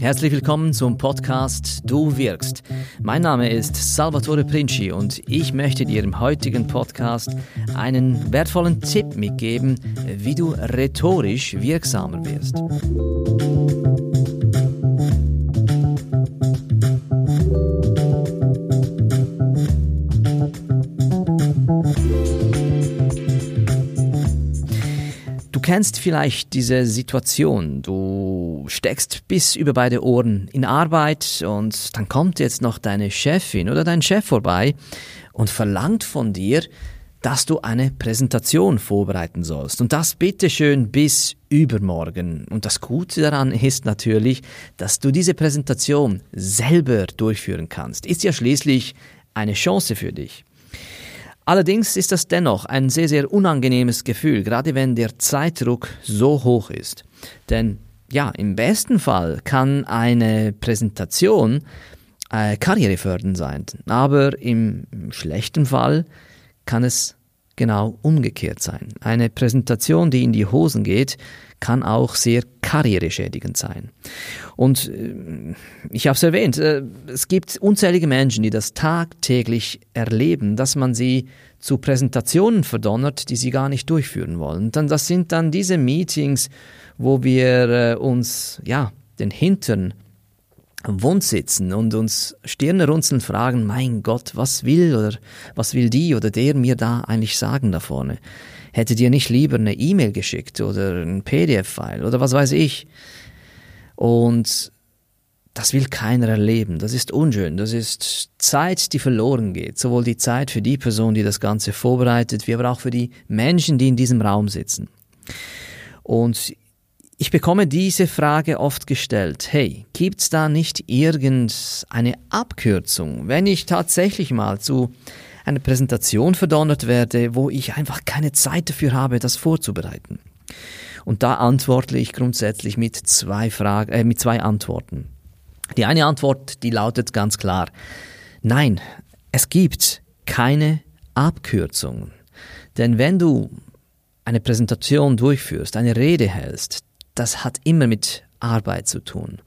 Herzlich willkommen zum Podcast Du wirkst. Mein Name ist Salvatore Princi und ich möchte dir im heutigen Podcast einen wertvollen Tipp mitgeben, wie du rhetorisch wirksamer wirst. Kennst vielleicht diese Situation. Du steckst bis über beide Ohren in Arbeit und dann kommt jetzt noch deine Chefin oder dein Chef vorbei und verlangt von dir, dass du eine Präsentation vorbereiten sollst. Und das bitteschön bis übermorgen. Und das Gute daran ist natürlich, dass du diese Präsentation selber durchführen kannst. Ist ja schließlich eine Chance für dich. Allerdings ist das dennoch ein sehr, sehr unangenehmes Gefühl, gerade wenn der Zeitdruck so hoch ist. Denn ja, im besten Fall kann eine Präsentation äh, karrierefördernd sein, aber im schlechten Fall kann es genau umgekehrt sein. Eine Präsentation, die in die Hosen geht, kann auch sehr karriereschädigend sein. Und äh, ich habe es erwähnt, äh, es gibt unzählige Menschen, die das tagtäglich erleben, dass man sie zu Präsentationen verdonnert, die sie gar nicht durchführen wollen. Dann, das sind dann diese Meetings, wo wir äh, uns ja den Hintern wund sitzen und uns Stirne runzeln fragen, mein Gott, was will oder was will die oder der mir da eigentlich sagen da vorne? Hättet ihr nicht lieber eine E-Mail geschickt oder ein PDF-File oder was weiß ich? Und das will keiner erleben. Das ist unschön. Das ist Zeit, die verloren geht. Sowohl die Zeit für die Person, die das Ganze vorbereitet, wie aber auch für die Menschen, die in diesem Raum sitzen. Und ich bekomme diese Frage oft gestellt. Hey, gibt's da nicht irgendeine Abkürzung, wenn ich tatsächlich mal zu einer Präsentation verdonnert werde, wo ich einfach keine Zeit dafür habe, das vorzubereiten? Und da antworte ich grundsätzlich mit zwei Fragen, äh, mit zwei Antworten. Die eine Antwort, die lautet ganz klar, nein, es gibt keine Abkürzungen. Denn wenn du eine Präsentation durchführst, eine Rede hältst, das hat immer mit Arbeit zu tun.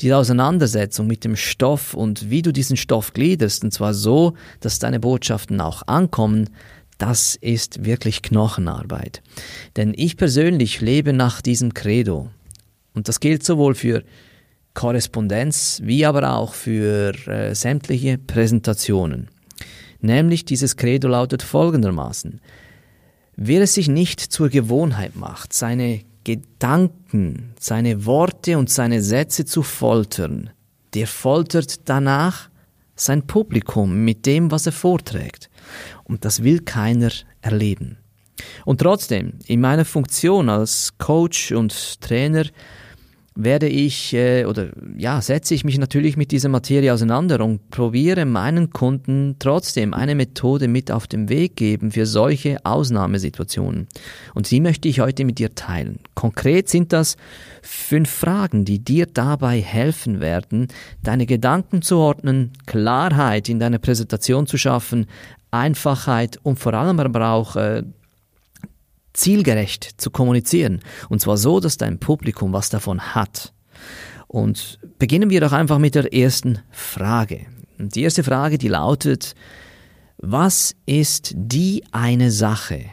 Die Auseinandersetzung mit dem Stoff und wie du diesen Stoff gliederst, und zwar so, dass deine Botschaften auch ankommen, das ist wirklich Knochenarbeit. Denn ich persönlich lebe nach diesem Credo. Und das gilt sowohl für Korrespondenz wie aber auch für äh, sämtliche Präsentationen. Nämlich dieses Credo lautet folgendermaßen. Wer es sich nicht zur Gewohnheit macht, seine Gedanken, seine Worte und seine Sätze zu foltern, der foltert danach sein Publikum mit dem, was er vorträgt. Und das will keiner erleben. Und trotzdem, in meiner Funktion als Coach und Trainer werde ich äh, oder ja, setze ich mich natürlich mit dieser Materie auseinander und probiere meinen Kunden trotzdem eine Methode mit auf den Weg geben für solche Ausnahmesituationen. Und die möchte ich heute mit dir teilen. Konkret sind das fünf Fragen, die dir dabei helfen werden, deine Gedanken zu ordnen, Klarheit in deiner Präsentation zu schaffen, Einfachheit und vor allem aber auch äh, zielgerecht zu kommunizieren. Und zwar so, dass dein Publikum was davon hat. Und beginnen wir doch einfach mit der ersten Frage. Und die erste Frage, die lautet, was ist die eine Sache,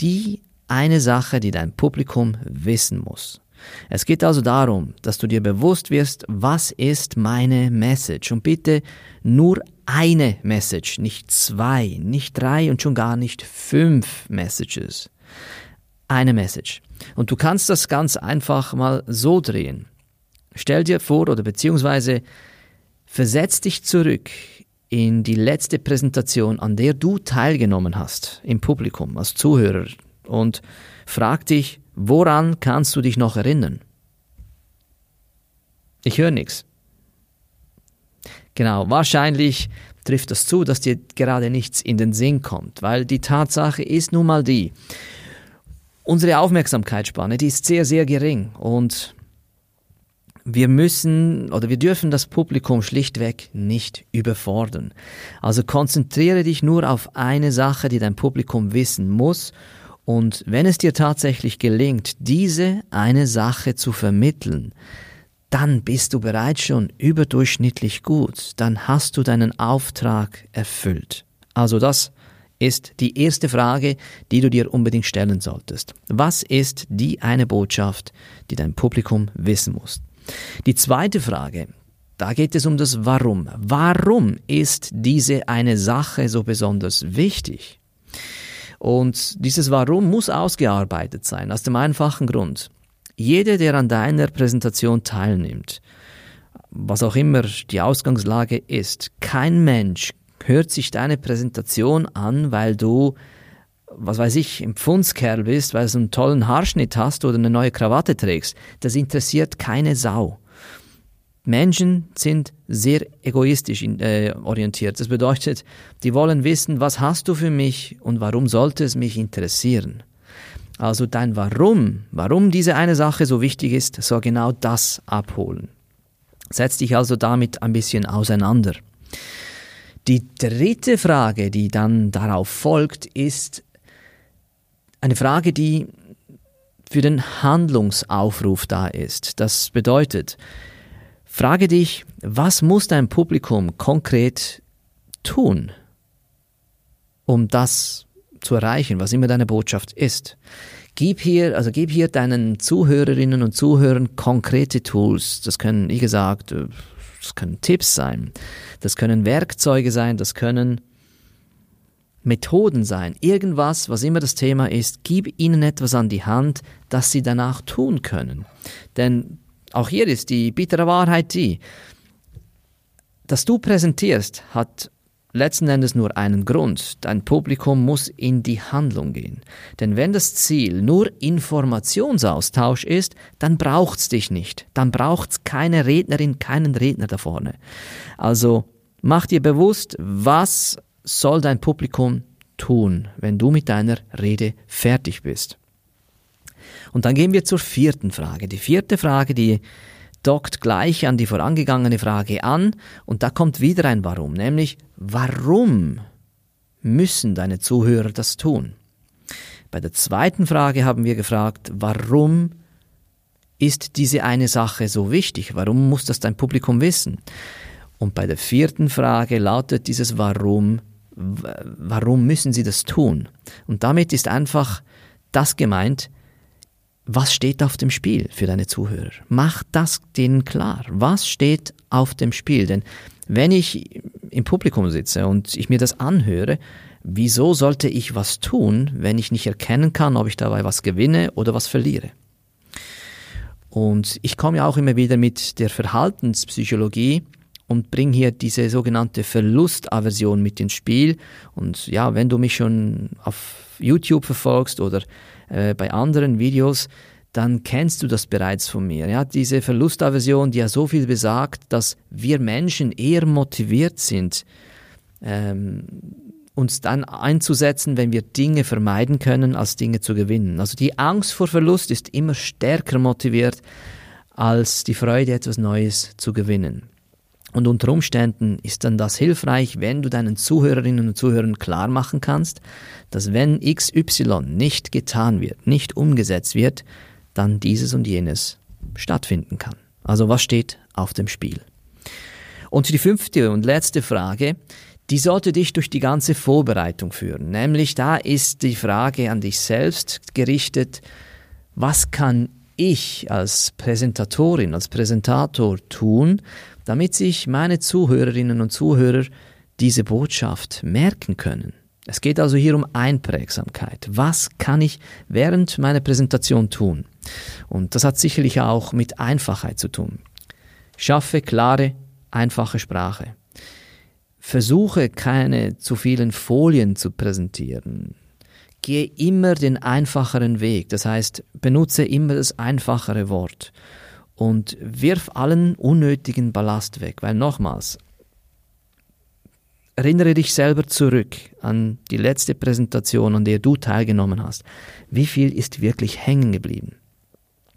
die eine Sache, die dein Publikum wissen muss? Es geht also darum, dass du dir bewusst wirst, was ist meine Message? Und bitte nur eine Message, nicht zwei, nicht drei und schon gar nicht fünf Messages eine Message. Und du kannst das ganz einfach mal so drehen. Stell dir vor oder beziehungsweise versetz dich zurück in die letzte Präsentation, an der du teilgenommen hast, im Publikum, als Zuhörer, und frag dich, woran kannst du dich noch erinnern? Ich höre nichts. Genau, wahrscheinlich trifft das zu, dass dir gerade nichts in den Sinn kommt, weil die Tatsache ist nun mal die, unsere Aufmerksamkeitsspanne, die ist sehr, sehr gering und wir müssen oder wir dürfen das Publikum schlichtweg nicht überfordern. Also konzentriere dich nur auf eine Sache, die dein Publikum wissen muss Und wenn es dir tatsächlich gelingt, diese eine Sache zu vermitteln, dann bist du bereits schon überdurchschnittlich gut, dann hast du deinen Auftrag erfüllt. Also das ist die erste Frage, die du dir unbedingt stellen solltest. Was ist die eine Botschaft, die dein Publikum wissen muss? Die zweite Frage, da geht es um das Warum. Warum ist diese eine Sache so besonders wichtig? Und dieses Warum muss ausgearbeitet sein, aus dem einfachen Grund. Jeder, der an deiner Präsentation teilnimmt, was auch immer die Ausgangslage ist, kein Mensch hört sich deine Präsentation an, weil du, was weiß ich, ein Pfundskerl bist, weil du einen tollen Haarschnitt hast oder eine neue Krawatte trägst. Das interessiert keine Sau. Menschen sind sehr egoistisch äh, orientiert. Das bedeutet, die wollen wissen, was hast du für mich und warum sollte es mich interessieren. Also dein Warum, warum diese eine Sache so wichtig ist, soll genau das abholen. Setz dich also damit ein bisschen auseinander. Die dritte Frage, die dann darauf folgt, ist eine Frage, die für den Handlungsaufruf da ist. Das bedeutet, Frage dich, was muss dein Publikum konkret tun, um das zu erreichen, was immer deine Botschaft ist. Gib hier, also gib hier deinen Zuhörerinnen und Zuhörern konkrete Tools. Das können, wie gesagt, das können Tipps sein. Das können Werkzeuge sein. Das können Methoden sein. Irgendwas, was immer das Thema ist. Gib ihnen etwas an die Hand, das sie danach tun können. Denn auch hier ist die bittere Wahrheit die, dass du präsentierst, hat letzten Endes nur einen Grund. Dein Publikum muss in die Handlung gehen. Denn wenn das Ziel nur Informationsaustausch ist, dann braucht's dich nicht. Dann braucht's keine Rednerin, keinen Redner da vorne. Also mach dir bewusst, was soll dein Publikum tun, wenn du mit deiner Rede fertig bist. Und dann gehen wir zur vierten Frage. Die vierte Frage, die dockt gleich an die vorangegangene Frage an und da kommt wieder ein Warum, nämlich warum müssen deine Zuhörer das tun? Bei der zweiten Frage haben wir gefragt, warum ist diese eine Sache so wichtig? Warum muss das dein Publikum wissen? Und bei der vierten Frage lautet dieses Warum, warum müssen sie das tun? Und damit ist einfach das gemeint, was steht auf dem Spiel für deine Zuhörer? Mach das denen klar. Was steht auf dem Spiel? Denn wenn ich im Publikum sitze und ich mir das anhöre, wieso sollte ich was tun, wenn ich nicht erkennen kann, ob ich dabei was gewinne oder was verliere? Und ich komme ja auch immer wieder mit der Verhaltenspsychologie und bringe hier diese sogenannte Verlustaversion mit ins Spiel. Und ja, wenn du mich schon auf YouTube verfolgst oder äh, bei anderen Videos, dann kennst du das bereits von mir. Ja, diese Verlustaversion, die ja so viel besagt, dass wir Menschen eher motiviert sind, ähm, uns dann einzusetzen, wenn wir Dinge vermeiden können, als Dinge zu gewinnen. Also die Angst vor Verlust ist immer stärker motiviert als die Freude, etwas Neues zu gewinnen. Und unter Umständen ist dann das hilfreich, wenn du deinen Zuhörerinnen und Zuhörern klar machen kannst, dass wenn XY nicht getan wird, nicht umgesetzt wird, dann dieses und jenes stattfinden kann. Also was steht auf dem Spiel? Und die fünfte und letzte Frage, die sollte dich durch die ganze Vorbereitung führen. Nämlich da ist die Frage an dich selbst gerichtet, was kann ich als Präsentatorin, als Präsentator tun, damit sich meine Zuhörerinnen und Zuhörer diese Botschaft merken können. Es geht also hier um Einprägsamkeit. Was kann ich während meiner Präsentation tun? Und das hat sicherlich auch mit Einfachheit zu tun. Schaffe klare, einfache Sprache. Versuche keine zu vielen Folien zu präsentieren. Gehe immer den einfacheren Weg. Das heißt, benutze immer das einfachere Wort und wirf allen unnötigen Ballast weg, weil nochmals, erinnere dich selber zurück an die letzte Präsentation, an der du teilgenommen hast. Wie viel ist wirklich hängen geblieben?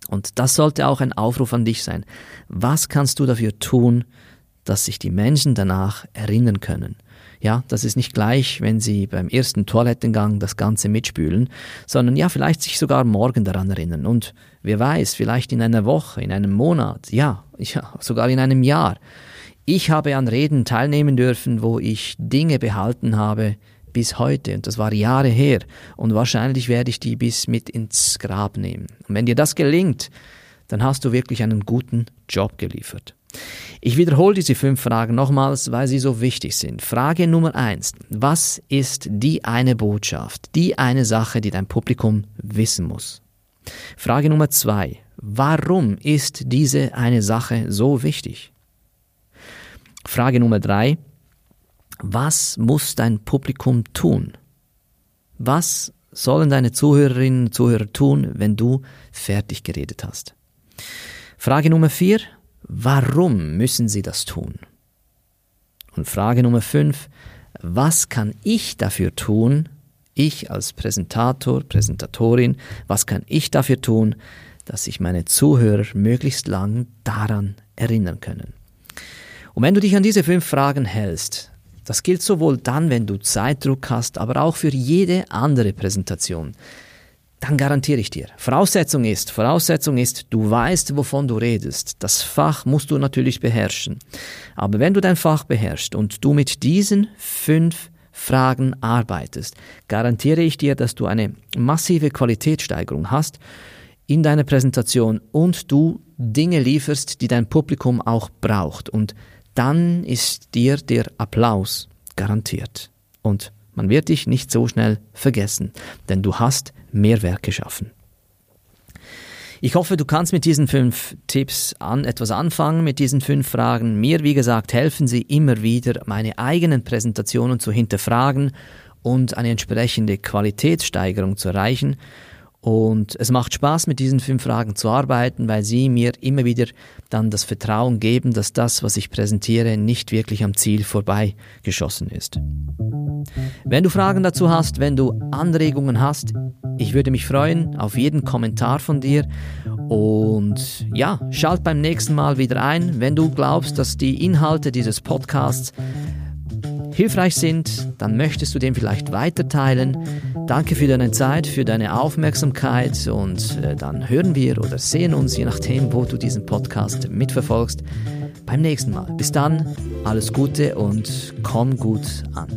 Und das sollte auch ein Aufruf an dich sein. Was kannst du dafür tun, dass sich die Menschen danach erinnern können? Ja, das ist nicht gleich, wenn Sie beim ersten Toilettengang das Ganze mitspülen, sondern ja, vielleicht sich sogar morgen daran erinnern. Und wer weiß, vielleicht in einer Woche, in einem Monat, ja, ja, sogar in einem Jahr. Ich habe an Reden teilnehmen dürfen, wo ich Dinge behalten habe bis heute. Und das war Jahre her. Und wahrscheinlich werde ich die bis mit ins Grab nehmen. Und wenn dir das gelingt, dann hast du wirklich einen guten Job geliefert. Ich wiederhole diese fünf Fragen nochmals, weil sie so wichtig sind. Frage Nummer eins. Was ist die eine Botschaft, die eine Sache, die dein Publikum wissen muss? Frage Nummer zwei. Warum ist diese eine Sache so wichtig? Frage Nummer drei. Was muss dein Publikum tun? Was sollen deine Zuhörerinnen und Zuhörer tun, wenn du fertig geredet hast? Frage Nummer vier. Warum müssen sie das tun? Und Frage Nummer 5, was kann ich dafür tun, ich als Präsentator, Präsentatorin, was kann ich dafür tun, dass sich meine Zuhörer möglichst lang daran erinnern können? Und wenn du dich an diese fünf Fragen hältst, das gilt sowohl dann, wenn du Zeitdruck hast, aber auch für jede andere Präsentation, dann garantiere ich dir. Voraussetzung ist, Voraussetzung ist, du weißt, wovon du redest. Das Fach musst du natürlich beherrschen. Aber wenn du dein Fach beherrschst und du mit diesen fünf Fragen arbeitest, garantiere ich dir, dass du eine massive Qualitätssteigerung hast in deiner Präsentation und du Dinge lieferst, die dein Publikum auch braucht. Und dann ist dir der Applaus garantiert. Und man wird dich nicht so schnell vergessen, denn du hast Mehrwert geschaffen. Ich hoffe, du kannst mit diesen fünf Tipps an etwas anfangen, mit diesen fünf Fragen. Mir, wie gesagt, helfen sie immer wieder, meine eigenen Präsentationen zu hinterfragen und eine entsprechende Qualitätssteigerung zu erreichen. Und es macht Spaß, mit diesen fünf Fragen zu arbeiten, weil sie mir immer wieder dann das Vertrauen geben, dass das, was ich präsentiere, nicht wirklich am Ziel vorbeigeschossen ist. Wenn du Fragen dazu hast, wenn du Anregungen hast, ich würde mich freuen auf jeden Kommentar von dir. Und ja, schalt beim nächsten Mal wieder ein, wenn du glaubst, dass die Inhalte dieses Podcasts hilfreich sind, dann möchtest du den vielleicht weiterteilen. Danke für deine Zeit, für deine Aufmerksamkeit und äh, dann hören wir oder sehen uns, je nachdem, wo du diesen Podcast mitverfolgst, beim nächsten Mal. Bis dann, alles Gute und komm gut an.